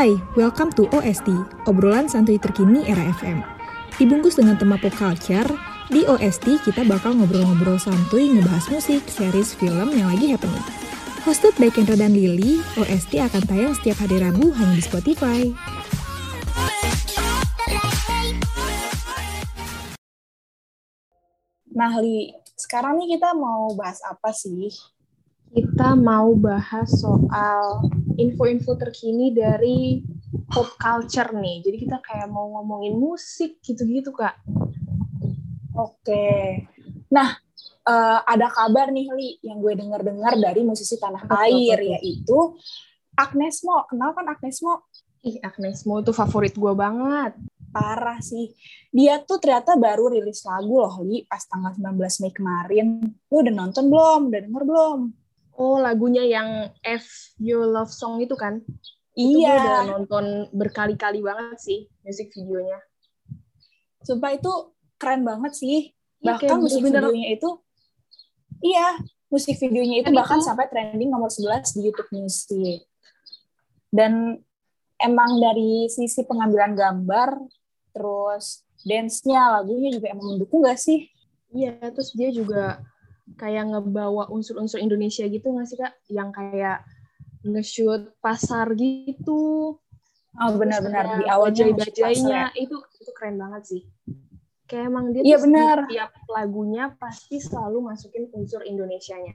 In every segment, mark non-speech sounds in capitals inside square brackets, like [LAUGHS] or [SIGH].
Hai, welcome to OST, obrolan santuy terkini era FM. Dibungkus dengan tema pop culture, di OST kita bakal ngobrol-ngobrol santuy ngebahas musik, series, film yang lagi happening. Hosted by Kendra dan Lily, OST akan tayang setiap hari Rabu hanya di Spotify. Nah, Li, sekarang nih kita mau bahas apa sih? Kita mau bahas soal info-info terkini dari pop culture nih. Jadi kita kayak mau ngomongin musik gitu-gitu, Kak. Oke. Nah, uh, ada kabar nih, Li, yang gue dengar-dengar dari musisi tanah air, yaitu Agnes Mo. Kenal kan Agnes Mo? Ih, Agnes Mo itu favorit gue banget parah sih. Dia tuh ternyata baru rilis lagu loh, Li, pas tanggal 19 Mei kemarin. Lu udah nonton belum? Udah denger belum? Oh, lagunya yang F You Love Song itu kan? Iya. Itu udah nonton berkali-kali banget sih musik videonya. Sumpah itu keren banget sih. Ya, bahkan musik bener -bener. videonya itu iya, musik videonya itu bahkan itu. sampai trending nomor 11 di YouTube Music. Dan emang dari sisi pengambilan gambar terus dance-nya, lagunya juga emang mendukung gak sih? Iya, terus dia juga kayak ngebawa unsur-unsur Indonesia gitu gak sih Kak? Yang kayak nge-shoot pasar gitu. Oh benar-benar di awal bajai-bajainya itu itu keren banget sih. Kayak emang dia iya, benar. tiap lagunya pasti selalu masukin unsur Indonesianya.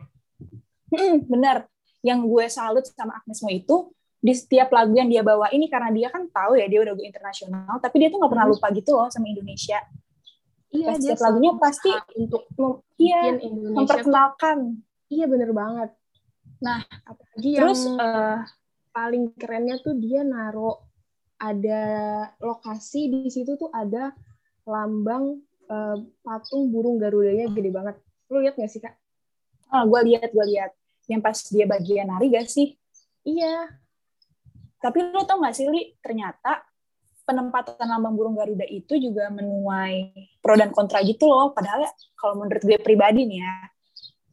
Hmm, benar. Yang gue salut sama Agnes Mo itu di setiap lagu yang dia bawa ini karena dia kan tahu ya dia udah go internasional tapi dia tuh nggak pernah hmm. lupa gitu loh sama Indonesia iya Pas setiap lagunya pasti untuk iya memperkenalkan. Iya bener banget. Nah apalagi terus yang uh, paling kerennya tuh dia naro ada lokasi di situ tuh ada lambang uh, patung burung garudanya gede banget. Lu lihat gak sih kak? Oh, gue lihat gue lihat. Yang pas dia bagian nari gak sih? Iya, tapi lo tau gak sih, Li, ternyata penempatan lambang burung Garuda itu juga menuai pro dan kontra gitu loh. Padahal ya, kalau menurut gue pribadi nih ya,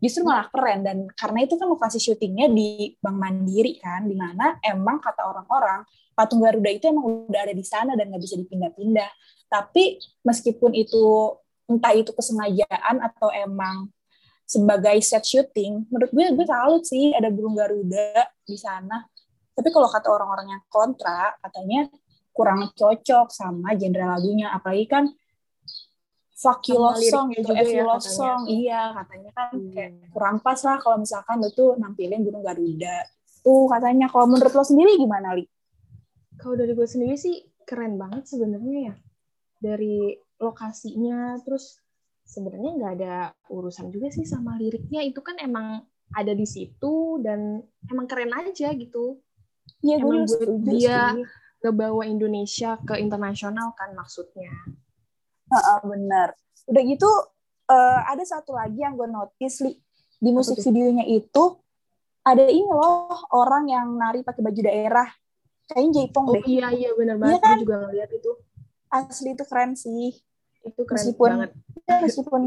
justru malah keren. Dan karena itu kan lokasi syutingnya di Bank Mandiri kan, di mana emang kata orang-orang, patung Garuda itu emang udah ada di sana dan nggak bisa dipindah-pindah. Tapi meskipun itu entah itu kesengajaan atau emang sebagai set syuting, menurut gue gue salut sih ada burung Garuda di sana. Tapi kalau kata orang-orang yang kontra, katanya kurang cocok sama genre lagunya. Apalagi kan fuck you love song itu F you love song. Iya katanya kan hmm. kayak kurang pas lah kalau misalkan lo tuh nampilin Gunung Garuda. Tuh katanya. Kalau menurut lo sendiri gimana li? Kalau dari gue sendiri sih keren banget sebenarnya ya. Dari lokasinya terus sebenarnya nggak ada urusan juga sih sama liriknya. Itu kan emang ada di situ dan emang keren aja gitu. Iya, gue dia ngebawa Indonesia ke internasional kan maksudnya. Uh, benar. Udah gitu uh, ada satu lagi yang gue notice li di musik videonya itu ada ini loh orang yang nari pakai baju daerah kayaknya Jaipong oh, deh. iya iya benar banget. Iya kan? Gue juga ngeliat itu. Asli itu keren sih. Itu keren meskipun, banget. Ya, meskipun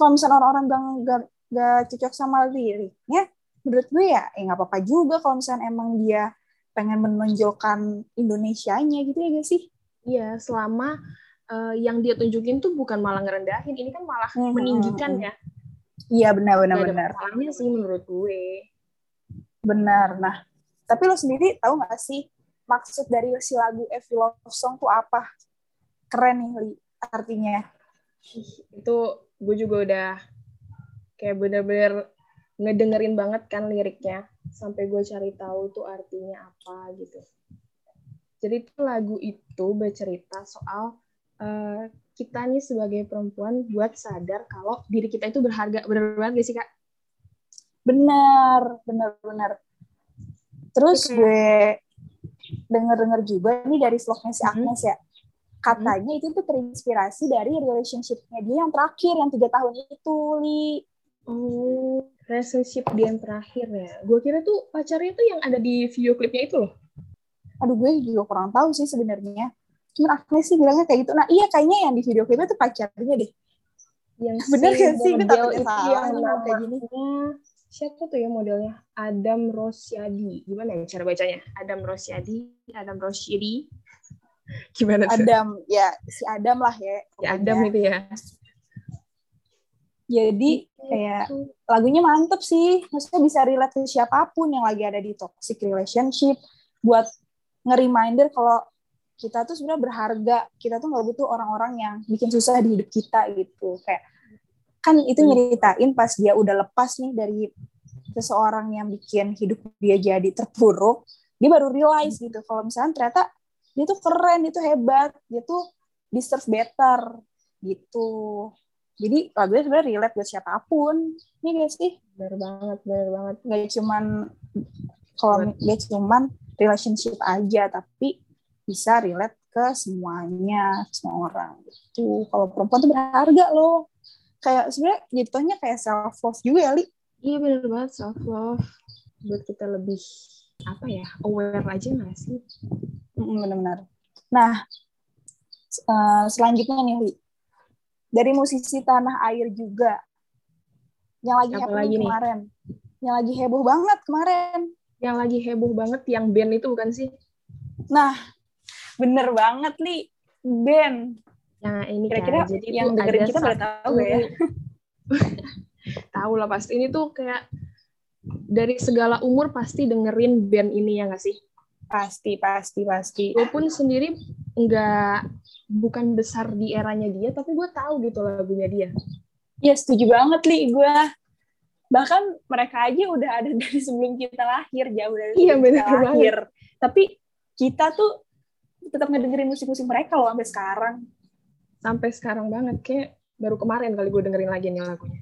kalau misalnya orang-orang bilang gak, gak cocok sama liriknya, menurut gue ya ya nggak apa-apa juga kalau misalnya emang dia pengen menonjolkan Indonesianya gitu ya gak sih? Iya, selama uh, yang dia tunjukin tuh bukan malah ngerendahin, ini kan malah hmm, meninggikan ya. Iya benar benar benar. Ada sih menurut gue. Benar. Nah, tapi lo sendiri tahu nggak sih maksud dari si lagu Every Love Song tuh apa? Keren nih Li, artinya. Itu gue juga udah kayak bener-bener ngedengerin banget kan liriknya sampai gue cari tahu tuh artinya apa gitu. Jadi itu lagu itu bercerita soal uh, kita nih sebagai perempuan buat sadar kalau diri kita itu berharga. Bener banget gak sih kak? Benar, benar, benar. Terus okay. gue denger-denger juga nih dari vlognya si mm-hmm. Agnes ya. Katanya itu tuh terinspirasi dari relationship-nya dia yang terakhir, yang tiga tahun itu, Li. Oh, relationship dia yang terakhir ya. Gue kira tuh pacarnya tuh yang ada di video klipnya itu loh. Aduh, gue juga kurang tahu sih sebenarnya. Cuman Agnes sih bilangnya kayak gitu. Nah, iya kayaknya yang di video klipnya tuh pacarnya deh. Yang [LAUGHS] bener gak sih? Gue takutnya salah yang kayak gini. siapa tuh ya modelnya Adam Rosyadi gimana ya cara bacanya Adam Rosyadi Adam Rosyadi [LAUGHS] gimana tuh? Adam ya si Adam lah ya si Adam itu ya jadi kayak lagunya mantep sih. Maksudnya bisa relate ke siapa pun yang lagi ada di toxic relationship. Buat nge-reminder kalau kita tuh sebenarnya berharga. Kita tuh nggak butuh orang-orang yang bikin susah di hidup kita gitu. Kayak kan itu hmm. nyeritain pas dia udah lepas nih dari seseorang yang bikin hidup dia jadi terpuruk dia baru realize gitu kalau misalnya ternyata dia tuh keren dia tuh hebat dia tuh deserve better gitu jadi lagunya sebenarnya relate buat siapa pun. Ini guys sih? Benar banget benar banget. Nggak cuman kalau nggak cuman relationship aja tapi bisa relate ke semuanya semua orang gitu. Kalau perempuan tuh berharga loh. Kayak sebenarnya jatuhnya kayak self love juga ya li? Iya benar banget self love buat kita lebih apa ya aware aja nggak sih? Benar-benar nah uh, selanjutnya nih li dari musisi tanah air juga yang lagi apa lagi kemarin nih? yang lagi heboh banget kemarin yang lagi heboh banget yang band itu bukan sih nah bener banget li band Nah, ini kira-kira jadi yang dengerin kita pada tahu ya? [LAUGHS] tahu lah pasti. Ini tuh kayak dari segala umur pasti dengerin band ini ya nggak sih? Pasti, pasti, pasti. Gue pun sendiri nggak bukan besar di eranya dia, tapi gue tahu gitu lagunya dia. Ya setuju banget li. Gue. Bahkan mereka aja udah ada [LAUGHS] dari sebelum kita lahir, jauh dari iya, bener kita lahir. Tapi kita tuh tetap ngedengerin musik-musik mereka loh sampai sekarang. Sampai sekarang banget. Kayak baru kemarin kali gue dengerin lagi nih lagunya.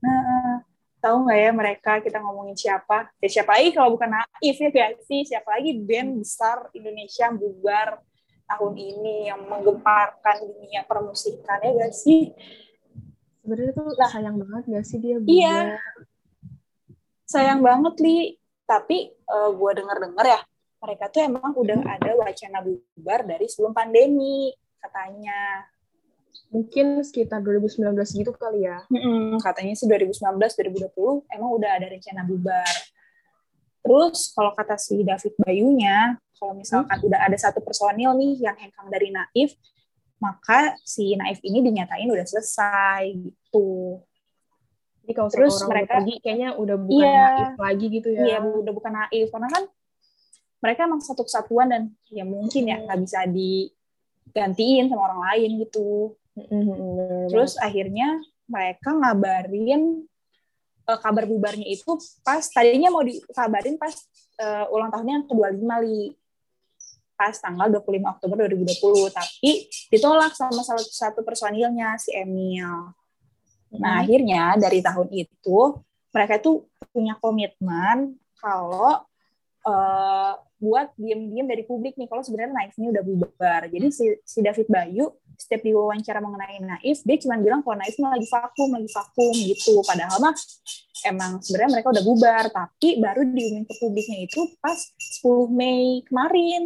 Nah tahu nggak ya mereka kita ngomongin siapa? Ya siapa lagi kalau bukan Naif ya gak sih? Siapa lagi band besar Indonesia bubar tahun ini yang menggemparkan dunia permusikan ya gak sih? Sebenarnya tuh nah, sayang banget gak sih dia iya. sayang banget li. Tapi uh, eh, gue denger dengar ya mereka tuh emang udah ada wacana bubar dari sebelum pandemi katanya. Mungkin sekitar 2019 gitu kali ya. Mm-hmm, katanya sih 2019 2020 emang udah ada rencana bubar. Terus kalau kata si David Bayunya, kalau misalkan hmm. udah ada satu personil nih yang hengkang dari Naif, maka si Naif ini dinyatain udah selesai gitu. Jadi kalau terus mereka pergi kayaknya udah bukan iya, Naif lagi gitu ya. Iya, udah bukan Naif karena kan mereka emang satu kesatuan dan ya mungkin ya nggak bisa digantiin sama orang lain gitu. Terus akhirnya mereka ngabarin uh, kabar bubarnya itu pas tadinya mau dikabarin pas uh, ulang tahunnya yang ke-25 li pas tanggal 25 Oktober 2020 tapi ditolak sama salah satu personilnya si Emil. Nah, akhirnya dari tahun itu mereka itu punya komitmen kalau uh, buat diem-diem dari publik nih kalau sebenarnya Naif ini udah bubar. Jadi si, si David Bayu setiap diwawancara mengenai Naif dia cuma bilang kalau Naif lagi vakum, lagi vakum gitu. Padahal mah emang sebenarnya mereka udah bubar, tapi baru diumumin ke publiknya itu pas 10 Mei kemarin.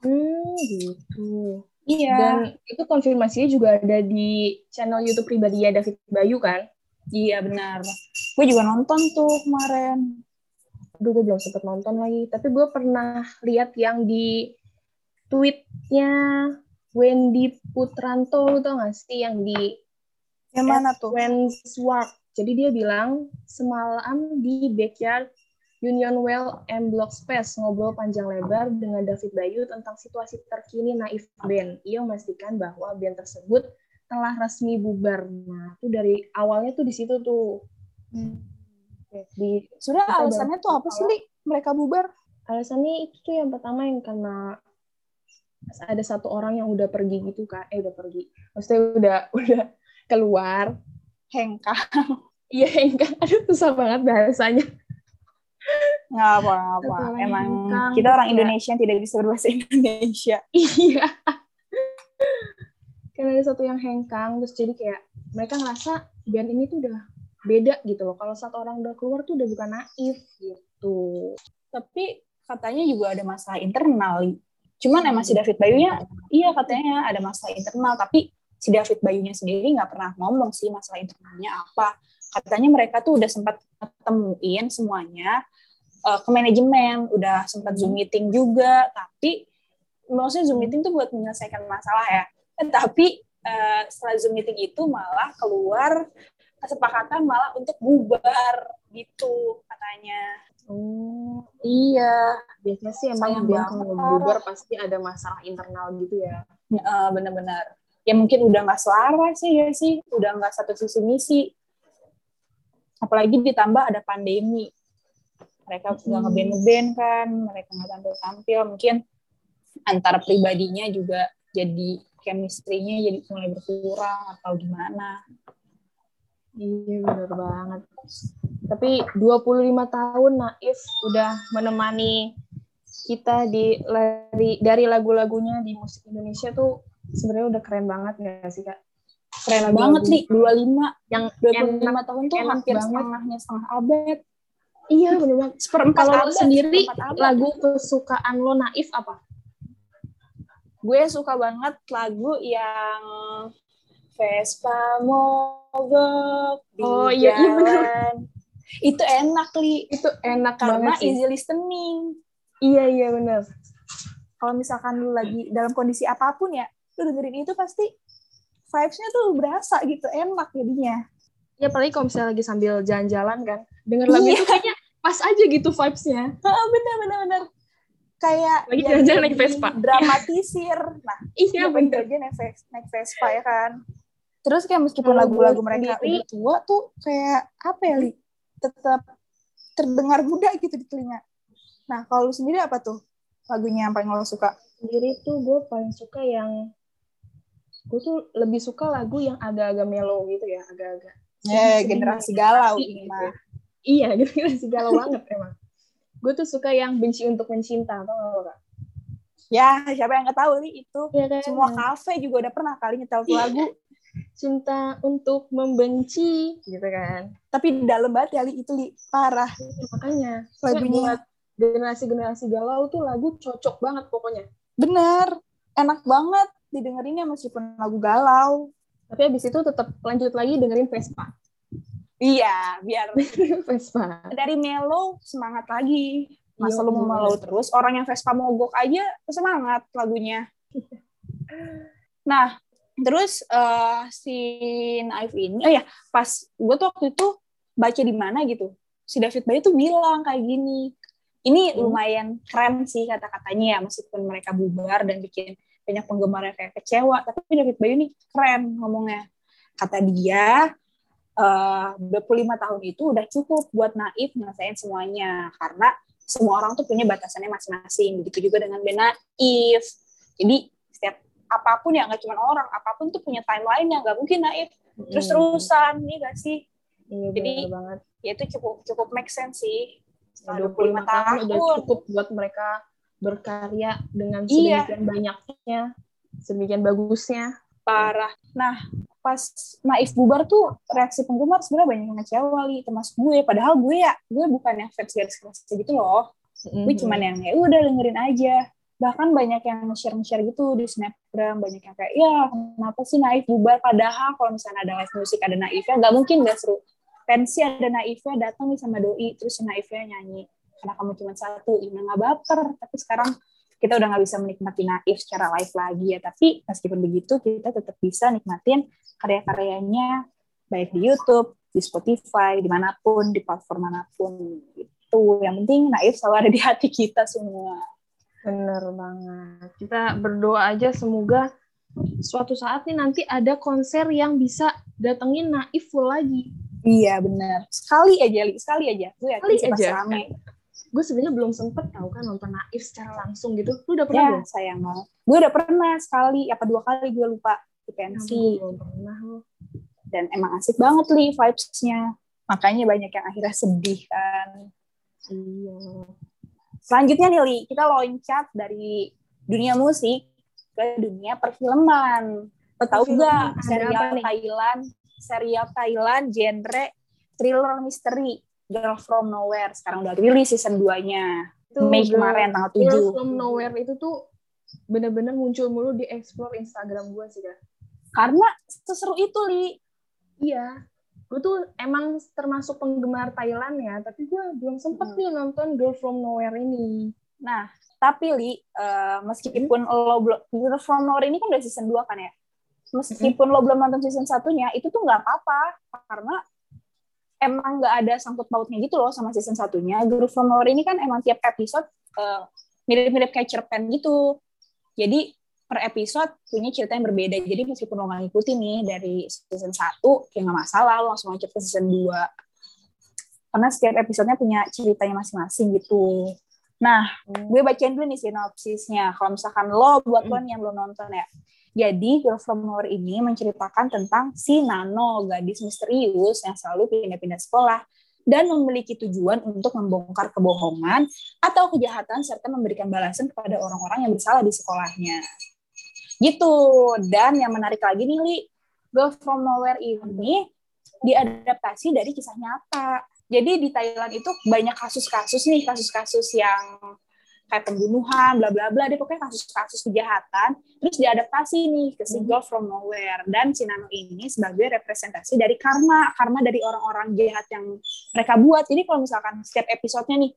Hmm, gitu. Iya. Dan itu konfirmasinya juga ada di channel YouTube pribadi ya David Bayu kan? Iya benar. Gue juga nonton tuh kemarin aduh gue belum sempet nonton lagi tapi gue pernah lihat yang di tweetnya Wendy Putranto tau gak sih yang di yang mana tuh Work jadi dia bilang semalam di backyard Union Well and Block Space ngobrol panjang lebar dengan David Bayu tentang situasi terkini Naif Band. Ia memastikan bahwa band tersebut telah resmi bubar. Nah, itu dari awalnya tuh di situ tuh. Hmm di sudah alasannya tuh apa sih Li? mereka bubar alasannya itu tuh yang pertama yang karena ada satu orang yang udah pergi gitu kan eh udah pergi. Maksudnya udah [LAUGHS] udah keluar hengkang. [LAUGHS] Iya hengkang. Aduh susah banget bahasanya. Nggak apa apa. Emang hengkang, kita orang Indonesia yang tidak bisa berbahasa [LAUGHS] Indonesia. Iya. Karena ada satu yang hengkang terus jadi kayak mereka ngerasa band ini tuh udah beda gitu loh. Kalau satu orang udah keluar tuh udah bukan naif gitu. Tapi katanya juga ada masalah internal. Cuman emang si David Bayunya, iya katanya ada masalah internal. Tapi si David Bayunya sendiri nggak pernah ngomong sih masalah internalnya apa. Katanya mereka tuh udah sempat ketemuin semuanya uh, ke manajemen, udah sempat zoom meeting juga, tapi maksudnya zoom meeting tuh buat menyelesaikan masalah ya. Tapi uh, setelah zoom meeting itu malah keluar kesepakatan malah untuk bubar gitu katanya. Oh, iya. Biasanya sih emang dia kalau bubar pasti ada masalah internal gitu ya. Uh, benar-benar. Ya mungkin udah nggak selaras sih ya sih, udah nggak satu visi misi. Apalagi ditambah ada pandemi. Mereka hmm. nggak ngeband ngeband kan, mereka nggak tampil tampil. Mungkin antara pribadinya juga jadi chemistry-nya jadi mulai berkurang atau gimana. Iya benar banget. Tapi 25 tahun Naif udah menemani kita di dari dari lagu-lagunya di musik Indonesia tuh sebenarnya udah keren banget nggak sih kak? Keren banget nih 25 yang 25 enak, tahun tuh hampir banget. setengahnya setengah abad. Iya benar banget. Seperempat Kalau abad, sendiri lagu kesukaan lo Naif apa? Gue suka banget lagu yang Vespa mogok di oh, iya, iya bener. Itu enak, Li. Itu enak Karena banget sih. easy listening. Iya, iya bener. Kalau misalkan lu lagi dalam kondisi apa pun ya, lu dengerin itu pasti vibes-nya tuh berasa gitu, enak jadinya. Ya, apalagi kalau misalnya lagi sambil jalan-jalan kan, denger lagu iya. itu kayaknya pas aja gitu vibes-nya. bener, bener, bener. Kayak lagi jalan-jalan naik Vespa. Dramatisir. Nah, iya bener. Dia naik, naik Vespa ya kan terus kayak meskipun lagu-lagu mereka udah tua tuh kayak apa ya li tetap terdengar muda gitu di telinga. Nah kalau lu sendiri apa tuh lagunya yang paling lo suka? Sendiri tuh gue paling suka yang gue tuh lebih suka lagu yang agak-agak melo gitu ya agak-agak. Ya generasi galau ini gitu. mah. iya [LAUGHS] generasi galau banget emang. Gue tuh suka yang benci untuk mencinta tau gak lo kak? Ya siapa yang nggak tahu nih itu ya, kan? semua kafe juga udah pernah kali nyetel lagu cinta untuk membenci gitu kan. Tapi dalam banget ya li. Itu li. Parah. Ya, makanya. Lagunya. generasi-generasi galau tuh lagu cocok banget pokoknya. Bener. Enak banget didengerinnya meskipun lagu galau. Tapi abis itu tetap lanjut lagi dengerin Vespa. Iya biar [LAUGHS] Vespa. Dari melo semangat lagi. Masa lu mau melo terus? Orang yang Vespa mogok aja semangat lagunya. [LAUGHS] Nah terus uh, si Naif ini oh ya pas gue tuh waktu itu baca di mana gitu si David Bayu tuh bilang kayak gini ini hmm. lumayan keren sih kata-katanya ya meskipun mereka bubar dan bikin banyak penggemar yang kayak kecewa tapi David Bayu ini keren ngomongnya kata dia uh, 25 tahun itu udah cukup buat Naif nyelesain semuanya karena semua orang tuh punya batasannya masing-masing begitu juga dengan Ben Naif jadi apa pun ya nggak cuma orang apa pun tuh punya timeline yang nggak mungkin naif. Terus terusan nih gak sih? Iya, jadi banget. ya itu cukup cukup make sense sih. Setelah 25 tahun, tahun udah cukup buat mereka berkarya dengan iya. sedemikian iya. banyaknya sedemikian bagusnya. Parah. Nah pas naif bubar tuh reaksi penggemar sebenarnya banyak yang ngecewa li. Termasuk gue. Padahal gue ya gue bukan yang fans garis keras gitu loh. Mm-hmm. gue cuman yang ya udah dengerin aja bahkan banyak yang share-share gitu di snapgram banyak yang kayak ya kenapa sih naif bubar? Padahal kalau misalnya ada live musik ada naifnya nggak mungkin nggak seru. Pensi ada naifnya datang nih sama doi terus naifnya nyanyi. Karena kamu cuma satu ya nggak baper. Tapi sekarang kita udah nggak bisa menikmati naif secara live lagi ya. Tapi meskipun begitu kita tetap bisa nikmatin karya-karyanya baik di YouTube di Spotify di mana pun di platform mana pun gitu. Yang penting naif selalu ada di hati kita semua Bener banget. Kita berdoa aja semoga suatu saat nih nanti ada konser yang bisa datengin Naif full lagi. Iya bener. Sekali aja, Li. Sekali aja. Gue yakin Sekali aja. Rame. Gue sebenarnya belum sempet tahu kan nonton Naif secara langsung gitu. Lu udah pernah ya, belum? sayang banget. Gue udah pernah sekali, apa dua kali gue lupa di pensi. belum pernah Dan emang asik banget, Li, vibes-nya. Makanya banyak yang akhirnya sedih kan. Iya. Selanjutnya nih, Li, kita loncat dari dunia musik ke dunia perfilman. Lo tau gak serial Thailand, serial Thailand genre thriller misteri Girl From Nowhere. Sekarang udah rilis season 2-nya. Mei kemarin tanggal 7. Girl From Nowhere itu tuh bener-bener muncul mulu di explore Instagram gue sih, Kak. Karena seseru itu, Li. Iya. Gue tuh emang termasuk penggemar Thailand ya, tapi gue belum sempat Hmm. nih nonton Girl From Nowhere ini. Nah, tapi Li, eh, meskipun lo belum Girl From Nowhere ini kan udah season 2 kan ya. Meskipun lo belum nonton season satunya, itu tuh nggak apa-apa karena emang nggak ada sangkut pautnya gitu loh sama season satunya. Girl From Nowhere ini kan emang tiap episode eh, mirip-mirip kayak cerpen gitu. Jadi per episode punya cerita yang berbeda. Jadi meskipun lo nggak ngikutin nih dari season 1, ya nggak masalah, lo langsung loncat ke season 2. Karena setiap episodenya punya ceritanya masing-masing gitu. Nah, gue bacain dulu nih sinopsisnya. Kalau misalkan lo buat lo nih yang belum nonton ya. Jadi Girl From Nowhere ini menceritakan tentang si Nano, gadis misterius yang selalu pindah-pindah sekolah dan memiliki tujuan untuk membongkar kebohongan atau kejahatan serta memberikan balasan kepada orang-orang yang bersalah di sekolahnya. Gitu. Dan yang menarik lagi nih, Li, Girl From Nowhere ini diadaptasi dari kisah nyata. Jadi di Thailand itu banyak kasus-kasus nih, kasus-kasus yang kayak pembunuhan, bla bla bla, dia pokoknya kasus-kasus kejahatan, terus diadaptasi nih ke si Girl From Nowhere. Dan si Nano ini sebagai representasi dari karma, karma dari orang-orang jahat yang mereka buat. Jadi kalau misalkan setiap episodenya nih,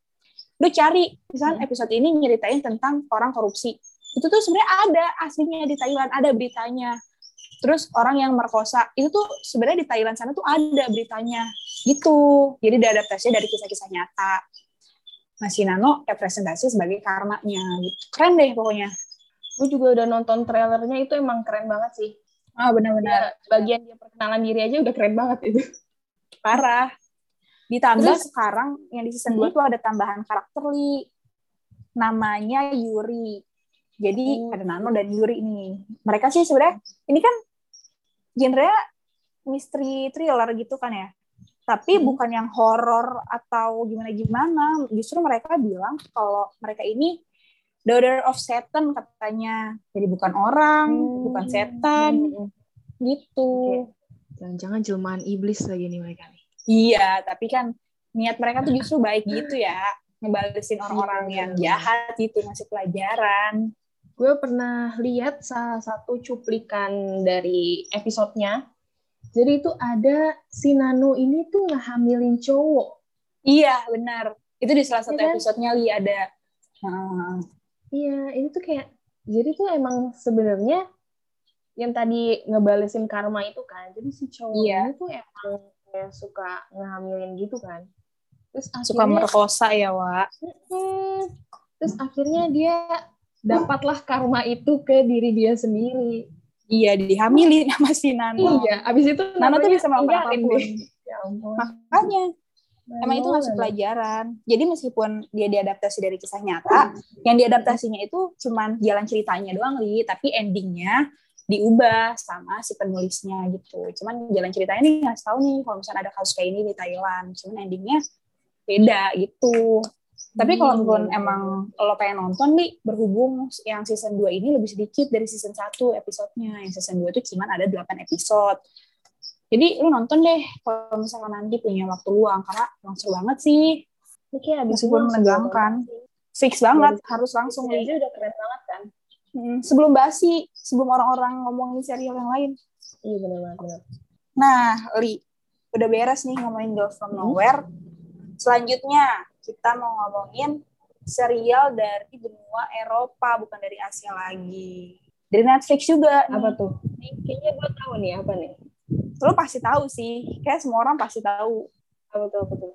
lu cari, misalnya episode ini nyeritain tentang orang korupsi. Itu tuh sebenarnya ada aslinya di Thailand, ada beritanya. Terus orang yang merkosa, itu tuh sebenarnya di Thailand sana tuh ada beritanya. Gitu. Jadi diadaptasi dari kisah-kisah nyata. Masih Nano representasi sebagai karmanya gitu. Keren deh pokoknya. Gue juga udah nonton trailernya itu emang keren banget sih. Ah benar-benar Ya, bagian dia perkenalan diri aja udah keren banget itu. parah. Ditambah Terus- sekarang yang di season 2 tuh ada tambahan karakter li. Namanya Yuri. Jadi Hmm. ada Nano dan Yuri nih. Mereka sih sebenarnya ini kan genre misteri thriller gitu kan ya. Tapi Hmm. bukan yang horor atau gimana-gimana. Justru mereka bilang kalau mereka ini daughter of Satan katanya. Jadi bukan orang, Hmm. bukan setan Hmm. gitu. Jangan-jangan jelmaan iblis lagi nih mereka nih. Iya, tapi kan niat mereka tuh justru baik gitu ya. Ngebalesin orang-orang Iya, yang jahat gitu, ngasih pelajaran. Gue pernah lihat salah satu cuplikan dari episodenya. Jadi itu ada si Nano ini tuh ngehamilin cowok. Iya, benar. Itu di salah satu kan? episodenya Li ada. Iya, ini tuh kayak jadi tuh emang sebenarnya yang tadi ngebalesin karma itu kan. Jadi si cowok Iya. ini tuh emang kayak suka ngehamilin gitu kan. Terus Suka akhirnya merkosa ya, Wak. Hmm, terus akhirnya dia dapatlah karma itu ke diri dia sendiri. Iya, dihamilin sama si Nano. Iya, abis itu Nano tuh bisa melakukan apa pun. Ya ampun. Makanya, emang itu Nano, Nano. pelajaran. Jadi meskipun dia diadaptasi dari kisah nyata, yang diadaptasinya itu cuman jalan ceritanya doang, Li. Tapi endingnya diubah sama si penulisnya gitu. Cuman jalan ceritanya nih ngasih tahu nih kalau misalnya ada kasus kayak ini di Thailand. Cuman endingnya beda gitu. Tapi kalau Hmm, misalkan iya, emang lo pengen nonton nih, berhubung yang season 2 ini lebih sedikit dari season 1 episodenya. Yang season 2 itu cuman ada 8 episode. Jadi lu nonton deh kalau misalkan nanti punya waktu luang. Karena emang seru banget sih. Ini kayak abis Meskipun ini langsung menegangkan. Fix banget, Dari harus langsung Ini udah keren banget kan. Hmm, sebelum basi, sebelum orang-orang ngomongin serial yang lain. Iya benar banget. benar. Nah, Li, udah beres nih ngomongin Girl From Nowhere. Selanjutnya, kita mau ngomongin serial dari benua Eropa, bukan dari Asia lagi. Dari Netflix juga. nih. Apa tuh? Ini kayaknya gue tahu nih apa nih. Lo pasti tahu sih. Kayak semua orang pasti tahu. Apa tuh? Apa tuh?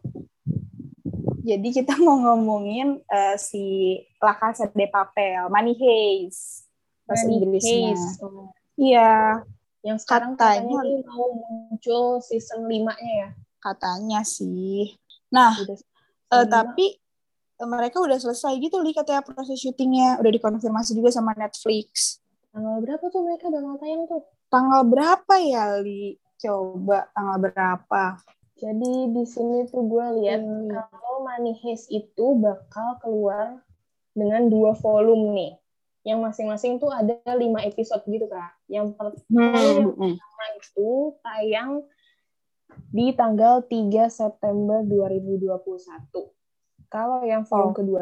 Jadi kita mau ngomongin eh, si La Casa de Papel, Money Heist. Bahasa Inggrisnya. Heist. Oh. Iya, Yang sekarang Katanya- katanya mau muncul season 5-nya ya. katanya sih. Nah, Udah Eh, lima. tapi eh, mereka udah selesai gitu li katanya proses syutingnya udah dikonfirmasi juga sama Netflix. tanggal berapa tuh mereka bakal tayang tuh? Tanggal berapa ya li? Coba tanggal berapa? Jadi di sini tuh gue lihat Hmm. kalau Money Heist itu bakal keluar dengan dua volume nih. Yang masing-masing tuh ada lima episode gitu kak. Yang pertama Hmm. itu tayang di tanggal 3 September 2021. Kalau yang volume Oke. kedua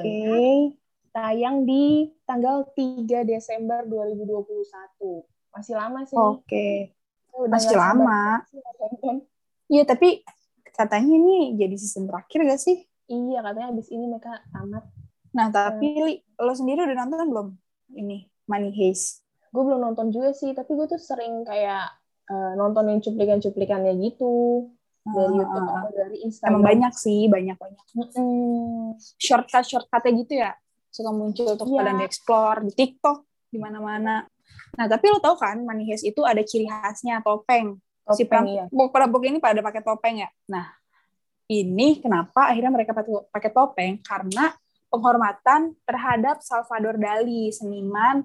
tayang di tanggal 3 Desember 2021. Masih lama sih. Oke. Udah Masih lama. Iya, tapi katanya ini jadi season terakhir gak sih? Iya, katanya abis ini mereka tamat. Nah, tapi Li, lo sendiri udah nonton belum? Ini, Money Heist. Gue belum nonton juga sih, tapi gue tuh sering kayak uh, nontonin cuplikan-cuplikannya gitu dari Ah, YouTube ah, ah. atau dari Instagram. Emang banyak sih, banyak-banyak. Mm-mm. Shortcut-shortcutnya gitu ya. Suka muncul untuk Iya. kalian di-explore, di TikTok, di mana-mana. Nah, tapi lo tau kan, Money Heist itu ada ciri khasnya, topeng. si Topeng, perampok, iya. perampok ini pada pakai topeng ya. Nah, ini kenapa akhirnya mereka pakai topeng? Karena penghormatan terhadap Salvador Dali, seniman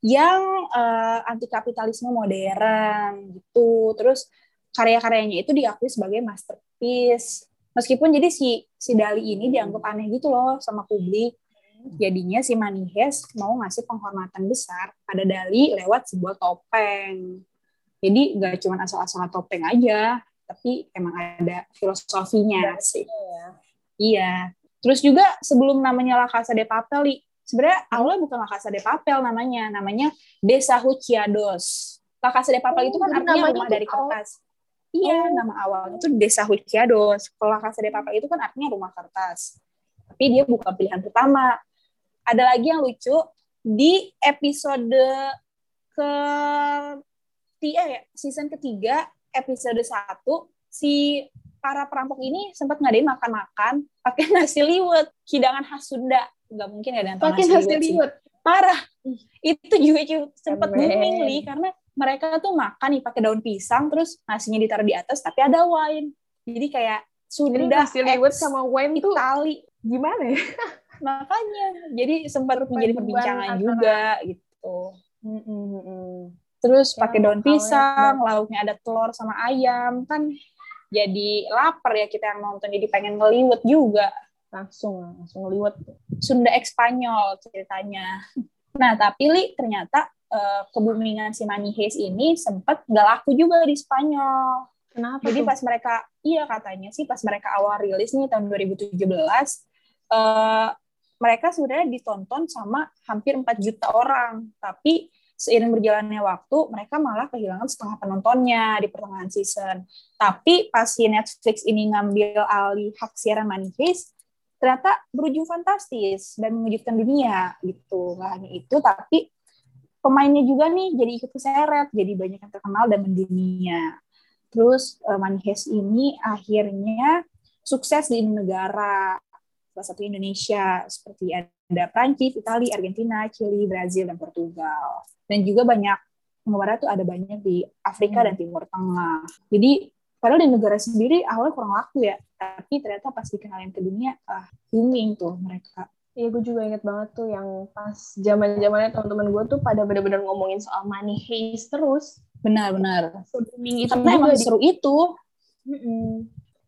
yang eh, anti kapitalisme modern gitu. Terus karya-karyanya itu diakui sebagai masterpiece. Meskipun jadi si si Dali ini dianggap aneh gitu loh sama publik. Jadinya si Manihes mau ngasih penghormatan besar pada Dali lewat sebuah topeng. Jadi nggak cuma asal-asal topeng aja, tapi emang ada filosofinya sih. Iya. Iya. Terus juga sebelum namanya La Casa de Papel, sebenarnya awalnya bukan La Casa de Papel namanya, namanya Desa Huciados. La Casa de Papel Oh, itu kan artinya rumah dari kertas. Iya, Oh. nama awalnya itu Desa Huciados. Kalau La Casa de Papel itu kan artinya rumah kertas. Tapi dia bukan pilihan pertama. Ada lagi yang lucu di episode ke tiga ya, season ketiga, episode satu si para perampok ini sempat ngadain makan-makan pakai [LAUGHS] nasi liwet, hidangan khas Sunda. Nggak mungkin yang tahu Pakai nasi nasi liwet. Parah. Itu juga sempat booming li karena mereka tuh makan nih pakai daun pisang terus nasinya ditaruh di atas tapi ada wine. Jadi kayak Jadi Sunda nasi liwet sama wine tuh Itali. gimana ya? [LAUGHS] Makanya jadi sempat menjadi perbincangan antara- juga gitu. Mm-mm. Terus Ya, pakai daun pisang, lauknya ada telur sama ayam kan jadi lapar ya kita yang nonton jadi pengen ngeliwet juga. Langsung, langsung liwet. Sunda X Spanyol ceritanya. Nah, tapi Li ternyata eh, kebumingan si Money Heist ini sempat nggak laku juga di Spanyol. Kenapa Jadi tuh? pas mereka, iya katanya sih pas mereka awal rilis nih tahun 2017, eh, mereka sebenarnya ditonton sama hampir 4 juta orang. Tapi seiring berjalannya waktu, mereka malah kehilangan setengah penontonnya di pertengahan season. Tapi pas si Netflix ini ngambil alih hak siaran Money Heist, ternyata berujung fantastis dan mengejutkan dunia gitu. Nggak hanya itu, tapi pemainnya juga nih jadi ikut keseret, jadi banyak yang terkenal dan mendunia. Terus Money Heist ini akhirnya sukses di negara, salah satu Indonesia, seperti ada Prancis, Italia, Argentina, Chili, Brazil, dan Portugal. Dan juga banyak penggemarnya tuh ada banyak di Afrika Hmm. dan Timur Tengah. Jadi padahal di negara sendiri awalnya kurang laku ya, tapi ternyata pas dikenalin ke dunia, ah booming tuh mereka. Iya, gue juga inget banget tuh yang pas zaman zamannya teman-teman gue tuh pada bener-bener ngomongin soal money heist terus. Benar-benar. Booming itu Karena emang seru itu.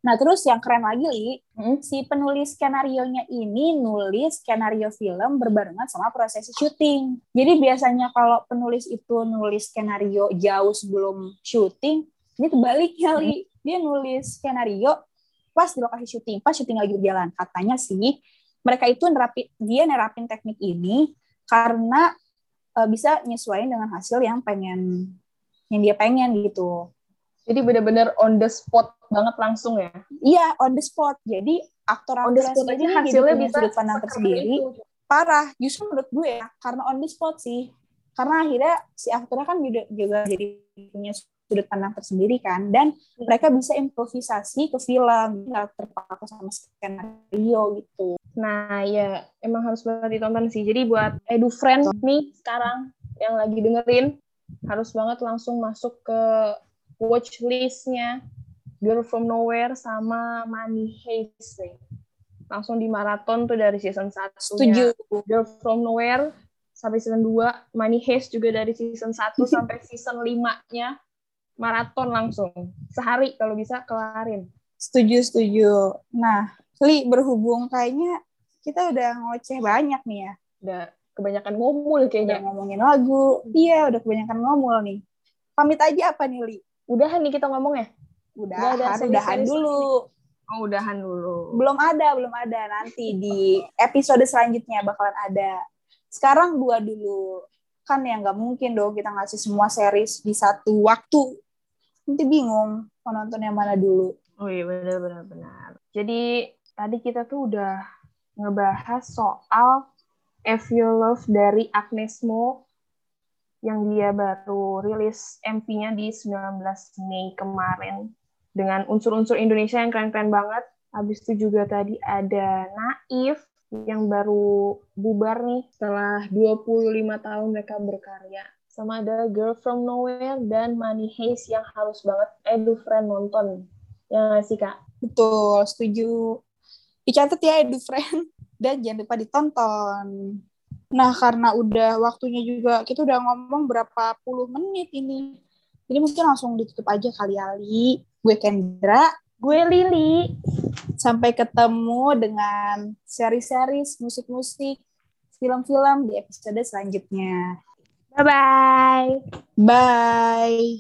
Nah, terus yang keren lagi, Li, Hmm? si penulis skenario-nya ini nulis skenario film berbarengan sama proses syuting. Jadi biasanya kalau penulis itu nulis skenario jauh sebelum syuting, ini kebaliknya, Li. Dia nulis skenario pas di lokasi syuting, pas syuting lagi berjalan. Katanya sih, mereka itu nerapin, dia nerapin teknik ini karena eh, bisa nyesuaiin dengan hasil yang pengen yang dia pengen gitu. Jadi bener-bener on the spot banget langsung ya. Iya, on the spot. Jadi aktor On the spot aja hasilnya bisa sudut pandang tersendiri. itu. Parah. Justru menurut gue ya, karena on the spot sih. Karena akhirnya si aktornya kan juga, juga jadi punya sudut pandang tersendiri kan. Dan mereka bisa improvisasi ke film. Nggak terpaku sama skenario gitu. Nah, ya emang harus banget ditonton sih. Jadi buat edu friend nih sekarang yang lagi dengerin harus banget langsung masuk ke watch list-nya Girl From Nowhere sama Money Heist nih. Langsung di maraton tuh dari season 1 Setuju. Girl From Nowhere sampai season 2, Money Heist juga dari season 1 [LAUGHS] sampai season 5-nya maraton langsung. Sehari kalau bisa kelarin. Setuju, setuju. Nah, Li, berhubung kayaknya kita udah ngoceh banyak nih ya. Udah kebanyakan ngomul Udah kayaknya. ngomongin lagu. Iya, udah kebanyakan ngomong nih. Pamit aja apa nih, Li? Udahan nih kita ngomong ya? Udahan, Udah ada udahan dulu. Oh, udahan dulu. Belum ada, belum ada. Nanti di episode selanjutnya bakalan ada. Sekarang dua dulu. Kan ya nggak mungkin dong kita ngasih semua series di satu waktu. nanti bingung mau nonton yang mana dulu. Oh iya benar benar benar. Jadi tadi kita tuh udah ngebahas soal If You Love dari Agnes Mo yang dia baru rilis MP-nya di 19 Mei kemarin dengan unsur-unsur Indonesia yang keren-keren banget. Habis itu juga tadi ada Naif yang baru bubar nih setelah 25 tahun mereka berkarya. Sama ada Girl From Nowhere dan Money Haze yang harus banget Edu Friend nonton. Ya nggak sih, Kak? Betul, setuju. Dicatat ya Edu Friend. Dan jangan lupa ditonton. Nah, karena udah waktunya juga, kita udah ngomong berapa puluh menit ini. Jadi mungkin langsung ditutup aja kali Ali. Gue Kendra. Gue Lili. Sampai ketemu dengan seri-seri musik-musik, film-film di episode selanjutnya. Bye-bye. Bye.